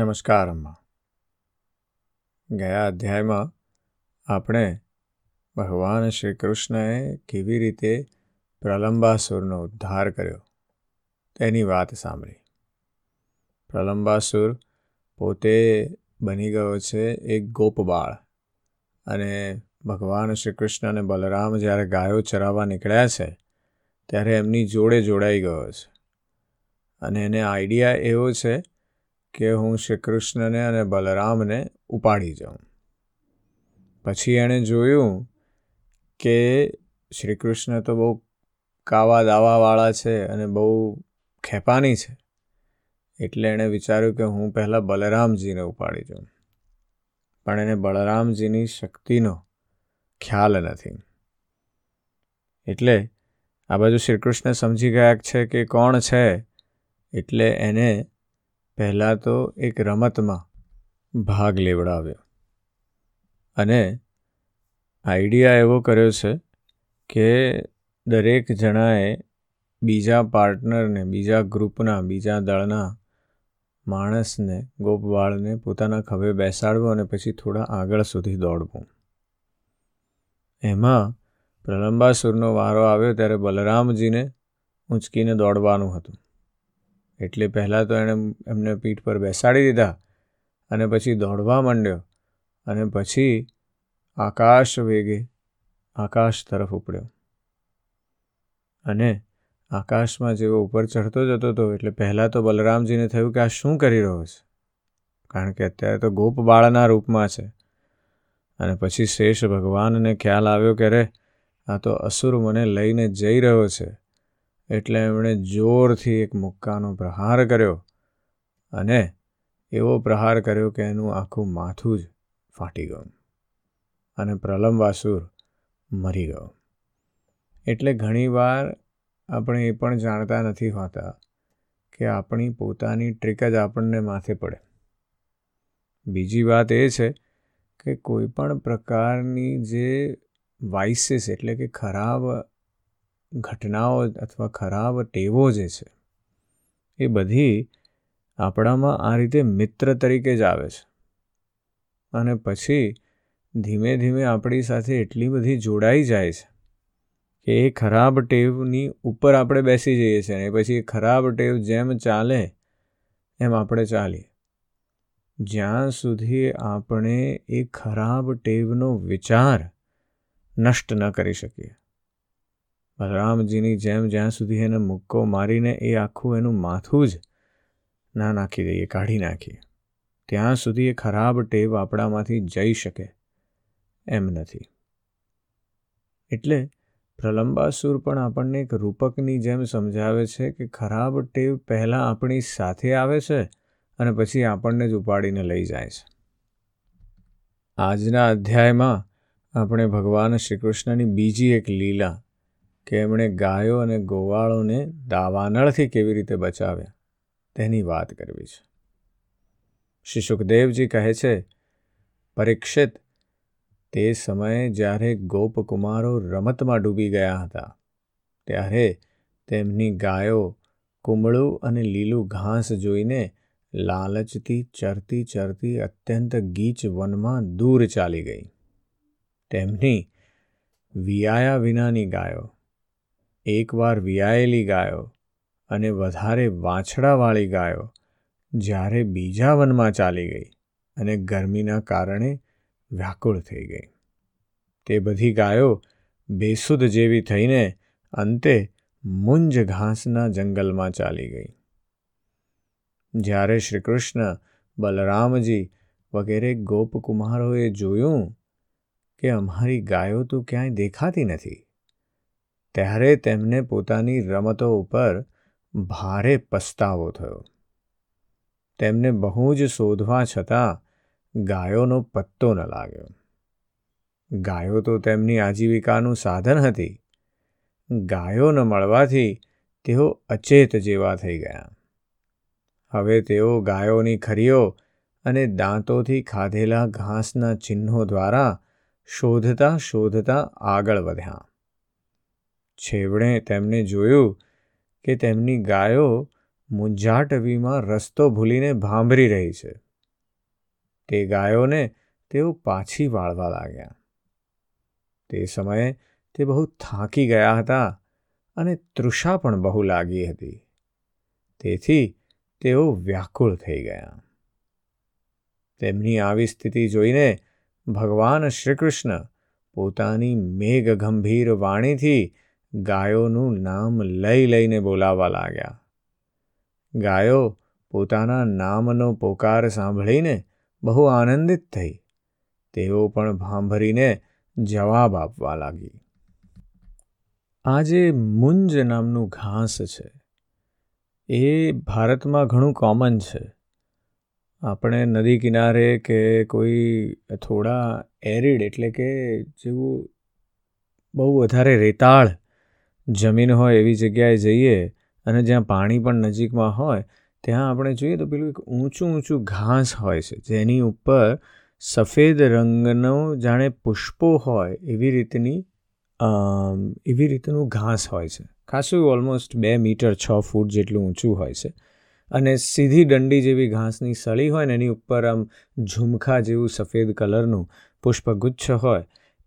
નમસ્કાર, અમ્મા. ગયા અધ્યાયમાં આપણે ભગવાન શ્રી કૃષ્ણએ કેવી રીતે પ્રલંબાસુરનો ઉદ્ધાર કર્યો તેની વાત સાંભળી. પ્રલંબાસુર પોતે બની ગયો છે એક ગોપબાળ અને ભગવાન શ્રી કૃષ્ણ અને બલરામ જ્યારે ગાયો ચરાવવા નીકળ્યા છે ત્યારે એમની જોડે જોડાઈ ગયો છે. અને એને આઈડિયા એવો છે કે હું શ્રી કૃષ્ણને અને બલરામને ઉપાડી જાઉં. પછી એણે જોયું કે શ્રી કૃષ્ણ તો બહુ કાવા દાવાવાળા છે અને બહુ ખેપાની છે. એટલે એણે વિચાર્યું કે હું પહેલાં બલરામજીને ઉપાડી જાઉં. પણ એને બલરામજીની શક્તિનો ખ્યાલ નથી. એટલે આ બાજુ શ્રી કૃષ્ણ સમજી ગયા છે કે કોણ છે? એટલે એને પહેલાં તો એક રમતમાં ભાગ લેવડાવ્યો. અને આઈડિયા એવો કર્યો છે કે દરેક જણાએ બીજા પાર્ટનરને, બીજા ગ્રુપના, બીજા દળના માણસને ગોપવાળને પોતાના ખભે બેસાડવો અને પછી થોડા આગળ સુધી દોડવું. એમાં પ્રલંબાસુરનો વારો આવ્યો ત્યારે બલરામજીને ઊંચકીને દોડવાનું હતું. એટલે પહેલાં તો એણે એમને પીઠ પર બેસાડી દીધા અને પછી દોડવા માંડ્યો અને પછી આકાશ વેગે આકાશ તરફ ઉપડ્યો. અને આકાશમાં જેવો ઉપર ચડતો જતો હતો એટલે પહેલાં તો બલરામજીને થયું કે આ શું કરી રહ્યો છે? કારણ કે અત્યારે તો ગોપ બાળના રૂપમાં છે. અને પછી શેષ ભગવાનને ખ્યાલ આવ્યો કે રે આ તો અસુર મને લઈને જઈ રહ્યો છે. એટલે એમણે જોરથી એક મુક્કાનો પ્રહાર કર્યો અને એવો પ્રહાર કર્યો કે એનું આખું માથું જ ફાટી ગયું અને પ્રલંબાસુર મરી ગયો. એટલે ઘણીવાર આપણે એ પણ જાણતા નથી હોતા કે આપણી પોતાની ટ્રીક જ આપણને માથે પડે. બીજી વાત એ છે કે કોઈ પણ પ્રકારની જે વાઇસીસ એટલે કે ખરાબ ઘટનાઓ અથવા ખરાબ ટેવો જે છે, એ બધી આપણામાં આ રીતે મિત્ર તરીકે જ આવે છે. અને પછી ધીમે ધીમે આપણી સાથે એટલી બધી જોડાઈ જાય છે કે એ ખરાબ ટેવની ઉપર આપણે બેસી જઈએ છીએ અને પછી એ ખરાબ ટેવ જેમ ચાલે એમ આપણે ચાલીએ. જ્યાં સુધી આપણે એ ખરાબ ટેવનો વિચાર નષ્ટ ન કરી શકીએ. બલરામજીની જેમ જ્યાં સુધી એને મુક્કો મારીને એ આખું એનું માથું જ ના નાખી દઈએ, કાઢી નાખીએ. ત્યાં સુધી એ ખરાબ ટેવ આપણામાંથી જઈ શકે એમ નથી. એટલે પ્રલંબાસુર પણ આપણને એક રૂપકની જેમ સમજાવે છે કે ખરાબ ટેવ પહેલાં આપણી સાથે આવે છે અને પછી આપણને જ ઉપાડીને લઈ જાય છે. આજના અધ્યાયમાં આપણે ભગવાન શ્રી કૃષ્ણની બીજી એક લીલા કે એમણે ગાયો અને ગોવાળોને દાવાનળથી કેવી રીતે બચાવ્યા, તેની વાત કરવી છે. શ્રી સુખદેવજી કહે છે, પરીક્ષિત, તે સમયે જ્યારે ગોપકુમારો રમતમાં ડૂબી ગયા હતા, ત્યારે તેમની ગાયો કુમળું અને લીલું ઘાસ જોઈને લાલચથી, ચરતી ચરતી અત્યંત ગીચ વનમાં દૂર ચાલી ગઈ. તેમની વિયાયા વિનાની ગાયો એકવાર વિયાયેલી ગાયો અને વધારે વાછડાવાળી ગાયો જ્યારે બીજા વનમાં ચાલી ગઈ અને ગરમીના કારણે વ્યાકુળ થઈ ગઈ. તે બધી ગાયો બેસુદ જેવી થઈને અંતે મુંજ ઘાસના જંગલમાં ચાલી ગઈ. જ્યારે શ્રી કૃષ્ણ બલરામજી વગેરે ગોપકુમારોએ જોયું કે અમારી ગાયો તો ક્યાંય દેખાતી નથી ત્યારે તેમને પોતાની રમતો ઉપર ભારે પસ્તાવો થયો. તેમને બહુ જ શોધવા છતાં ગાયોનો પત્તો ન લાગ્યો. ગાયો તો તેમની આજીવિકાનું સાધન હતી. ગાયો ન મળવાથી તેઓ અચેત જેવા થઈ ગયા. હવે તેઓ ગાયોની ખરીઓ અને દાંતોથી ખાધેલા ઘાસના ચિહ્નો દ્વારા શોધતા શોધતા આગળ વધ્યા. છેવડે તેમને જોયું કે તેમની ગાયો મુંજાટવીમાં રસ્તો ભૂલીને ભાંભરી રહી છે. તે ગાયોને તેઓ પાછી વાળવા લાગ્યા. તે સમયે તે બહુ થાકી ગયા હતા અને તૃષા પણ બહુ લાગી હતી. તેથી તેઓ વ્યાકુળ થઈ ગયા. તેમની આવી સ્થિતિ જોઈને ભગવાન શ્રીકૃષ્ણ પોતાની મેઘ ગંભીર વાણીથી ગાયોનું નામ લઈ લઈને બોલાવવા લાગ્યા. ગાયો પોતાના નામનો પોકાર સાંભળીને બહુ આનંદિત થઈ. તેઓ પણ ભાંભરીને જવાબ આપવા લાગી. આ જે મુંજ નામનું ઘાસ છે. એ ભારતમાં ઘણું કોમન છે. આપણે નદી કિનારે કે કોઈ થોડા એરિડ એટલે કે જેવું બહુ વધારે રેતાળ જમીન હોય એવી જગ્યાએ જઈએ અને જ્યાં પાણી પણ નજીકમાં હોય, ત્યાં આપણે જોઈએ તો પેલું એક ઊંચું ઊંચું ઘાસ હોય છે, જેની ઉપર સફેદ રંગનો જાણે પુષ્પો હોય એવી રીતની એવી રીતનું ઘાસ હોય છે. ખાસું ઓલમોસ્ટ બે મીટર છ ફૂટ જેટલું ઊંચું હોય છે. અને સીધી દંડી જેવી ઘાસની સળી હોય ને એની ઉપર આમ ઝુમખા જેવું સફેદ કલરનું પુષ્પગુચ્છ હોય,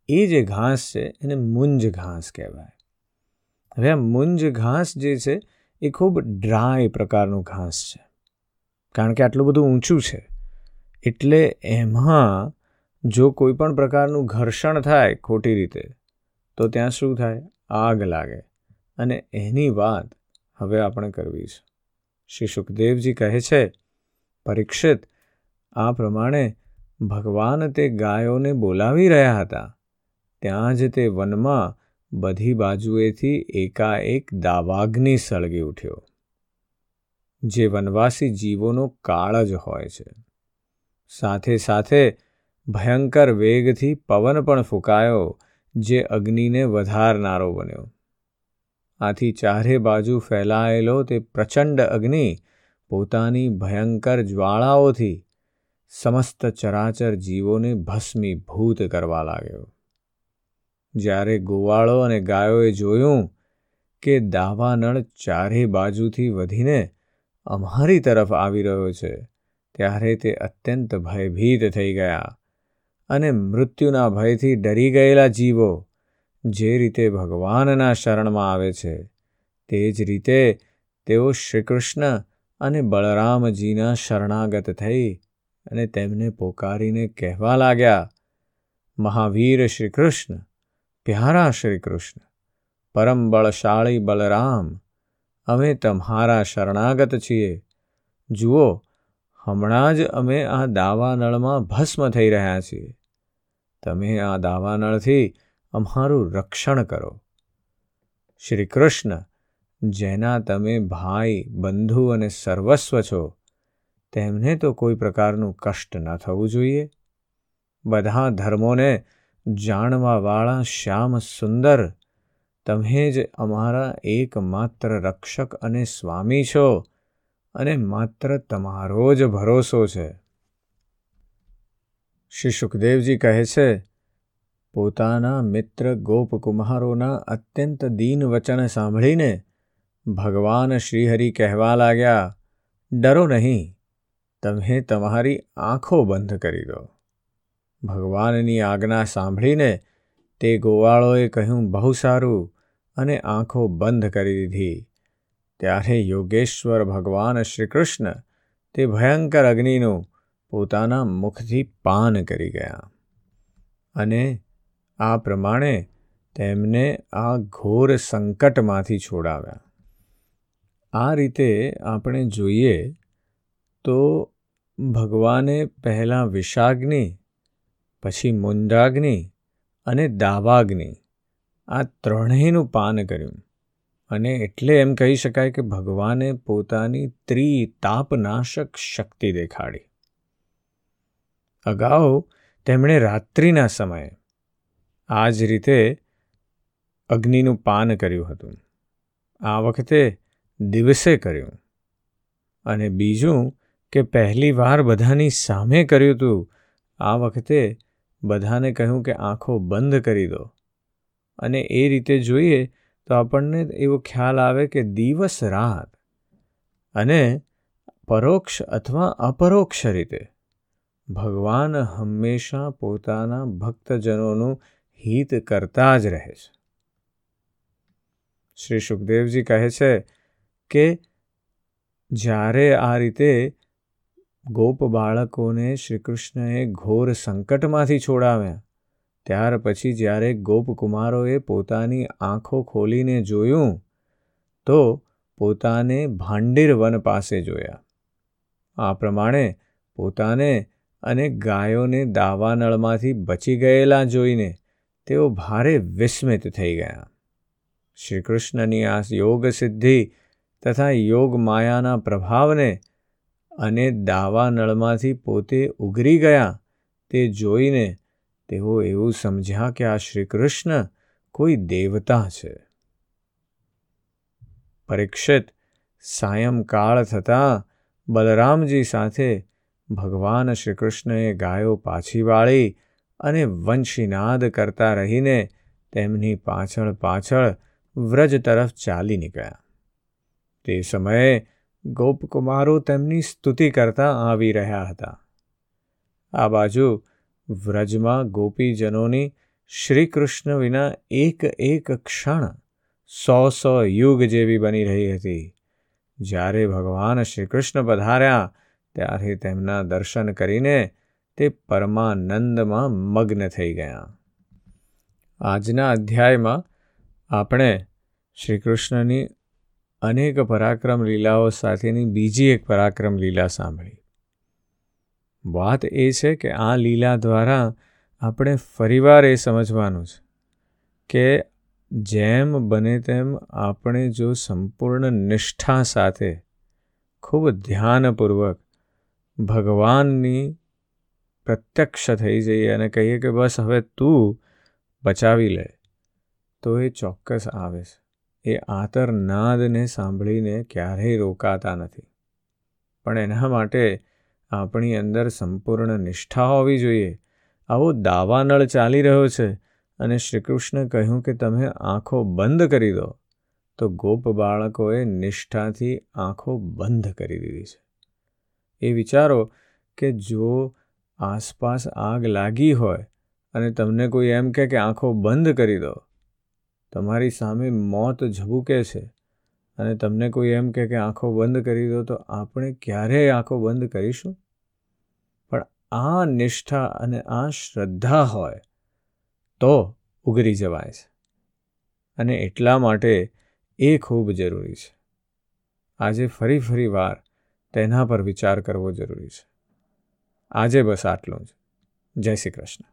એ જે ઘાસ છે એને મુંજ ઘાસ કહેવાય. હવે આ મુંજ ઘાસ જે છે, એ ખૂબ ડ્રાય પ્રકારનું ઘાસ છે. કારણ કે આટલું બધું ઊંચું છે. એટલે એમાં જો કોઈ પણ પ્રકારનું ઘર્ષણ થાય ખોટી રીતે, તો ત્યાં શું થાય? આગ લાગે. અને એની વાત હવે આપણે કરવી છે. શ્રી સુખદેવજી કહે છે, પરીક્ષિત, આ પ્રમાણે ભગવાન તે ગાયોને બોલાવી રહ્યા હતા. ત્યાં જ તે વનમાં બધી બાજુએથી એકાએક દાવાગ્નિ સળગી ઉઠ્યો. જે વનવાસી જીવોનો કાળ જ હોય છે. સાથે સાથે ભયંકર વેગથી પવન પણ ફૂંકાયો, જે અગ્નિને વધારનારો બન્યો. આથી ચારે બાજુ ફેલાયેલો તે પ્રચંડ અગ્નિ પોતાની ભયંકર જ્વાળાઓથી સમસ્ત ચરાચર જીવોને ભસ્મીભૂત કરવા લાગ્યો. જ્યારે ગોવાળો અને ગાયોએ જોયું કે દાવાનળ ચારે બાજુથી વધીને અમારી તરફ આવી રહ્યો છે, ત્યારે તે અત્યંત ભયભીત થઈ ગયા અને મૃત્યુના ભયથી ડરી ગયેલા જીવો, જે રીતે ભગવાનના શરણમાં આવે છે, તે જ રીતે તેઓ શ્રીકૃષ્ણ અને બળરામજીના શરણાગત થઈ અને તેમને પોકારીને કહેવા લાગ્યા, મહાવીર શ્રીકૃષ્ણ પ્યારા શ્રી કૃષ્ણ, પરમ બળશાળી બલરામ, અમે તમારા શરણાગત છીએ. જુઓ, હમણાં જ અમે આ દાવાનળમાં ભસ્મ થઈ રહ્યા છીએ. તમે આ દાવાનળથી અમારું રક્ષણ કરો. શ્રી કૃષ્ણ, જેના તમે ભાઈ, બંધુ અને સર્વસ્વ છો, તેમને તો કોઈ પ્રકારનું કષ્ટ ન થવું જોઈએ. બધા ધર્મોને જાણવાવાળા શ્યામ સુંદર, તમે જ અમારા એકમાત્ર રક્ષક અને સ્વામી છો અને માત્ર તમારો જ ભરોસો છે. શ્રી સુખદેવજી કહે છે, પોતાના મિત્ર ગોપકુમારોના અત્યંત દીન વચન સાંભળીને ભગવાન શ્રીહરિ કહેવા લાગ્યા, ડરો નહીં, તમે તમારી આંખો બંધ કરી દો. ભગવાનની આજ્ઞા સાંભળીને તે ગોવાળોએ કહ્યું, બહુ સારું. અને આંખો બંધ કરી દીધી. ત્યારે યોગેશ્વર ભગવાન શ્રીકૃષ્ણ તે ભયંકર અગ્નિનું પોતાના મુખથી પાન કરી ગયા. અને આ પ્રમાણે તેમને આ ઘોર સંકટમાંથી છોડાવ્યા. આ રીતે આપણે જોઈએ તો ભગવાને પહેલાં વિષાગ્નિ પછી મુંદાગ્નિ અને દાવાગ્નિ આ ત્રણેયનું પાન કર્યું. અને એટલે એમ કહી શકાય કે ભગવાને પોતાની ત્રિતાપનાશક શક્તિ દેખાડી. અગાઉ તેમણે રાત્રિના સમયે આ જ રીતે અગ્નિનું પાન કર્યું હતું. આ વખતે દિવસે કર્યું. અને બીજું કે પહેલી વાર બધાની સામે કર્યું હતું આ વખતે બધાને કહ્યું કે આંખો બંધ કરી દો. અને એ રીતે જોઈએ તો આપણને એવો ખ્યાલ આવે કે દિવસ રાત અને પરોક્ષ અથવા અપરોક્ષ રીતે ભગવાન હંમેશા પોતાના ભક્તજનોનું હિત કરતા જ રહે છે. શ્રી સુખદેવજી કહે છે કે જ્યારે આ રીતે ગોપ બાળકોને શ્રીકૃષ્ણએ ઘોર સંકટમાંથી છોડાવ્યા. ત્યાર પછી જ્યારે ગોપકુમારોએ પોતાની આંખો ખોલીને જોયું, તો પોતાને ભાંડીર વન પાસે જોયા. આ પ્રમાણે પોતાને અને ગાયોને દાવાનળમાંથી બચી ગયેલા જોઈને તેઓ ભારે વિસ્મિત થઈ ગયા. શ્રીકૃષ્ણની આ યોગ સિદ્ધિ તથા યોગ માયાના પ્રભાવને અને દાવા નળમાંથી પોતે ઉગરી ગયા તે જોઈને તેઓ એવું સમજ્યા કે આ શ્રીકૃષ્ણ કોઈ દેવતા છે. પરીક્ષિત સાયંકાળ થતાં બલરામજી સાથે ભગવાન શ્રીકૃષ્ણએ ગાયો પાછી વાળી અને વંશીનાદ કરતા રહીને તેમની પાછળ પાછળ વ્રજ તરફ ચાલી નીકળ્યા. તે સમયે ગોપકુમારો તેમની સ્તુતિ કરતા આવી રહ્યા હતા. આ બાજુ વ્રજમાં ગોપીજનોની શ્રીકૃષ્ણ વિના એક એક ક્ષણ સો સો યુગ જેવી બની રહી હતી. જ્યારે ભગવાન શ્રીકૃષ્ણ પધાર્યા ત્યારે તેમના દર્શન કરીને તે પરમાનંદમાં મગ્ન થઈ ગયા. આજના અધ્યાયમાં આપણે શ્રીકૃષ્ણની અનેક પરાક્રમ લીલાઓ સાથેની બીજી એક પરાક્રમ લીલા સાંભળી. વાત એ છે કે આ લીલા દ્વારા આપણે ફરીવાર એ સમજવાનું છે કે જેમ બને તેમ આપણે જો સંપૂર્ણ નિષ્ઠા સાથે ખૂબ ધ્યાનપૂર્વક ભગવાનની પ્રત્યક્ષ થઈ જઈએ અને કહીએ કે બસ હવે તું બચાવી લે, તો એ ચોક્કસ આવે છે. એ આતરનાદને સાંભળીને ક્યારેય રોકાતા નથી. પણ એના માટે આપણી અંદર સંપૂર્ણ નિષ્ઠા હોવી જોઈએ. આવો દાવાનળ ચાલી રહ્યો છે અને શ્રીકૃષ્ણ કહ્યું કે તમે આંખો બંધ કરી દો. તો ગોપ બાળકોએ નિષ્ઠાથી આંખો બંધ કરી દીધી છે. એ વિચારો કે જો આસપાસ આગ લાગી હોય અને તમને કોઈ એમ કે આંખો બંધ કરી દો તમારી સામે મોત ઝબૂકે છે અને તમને કોઈ એમ કહે કે આંખો બંધ કરી દો, તો આપણે ક્યારેય આંખો બંધ કરીશું? પણ આ નિષ્ઠા અને આ શ્રદ્ધા હોય તો ઉગરી જવાય છે અને એટલા માટે એ ખૂબ જરૂરી છે. આજે ફરી ફરી વાર તેના પર વિચાર કરવો જરૂરી છે. આજે બસ આટલું જ. જય શ્રી કૃષ્ણ.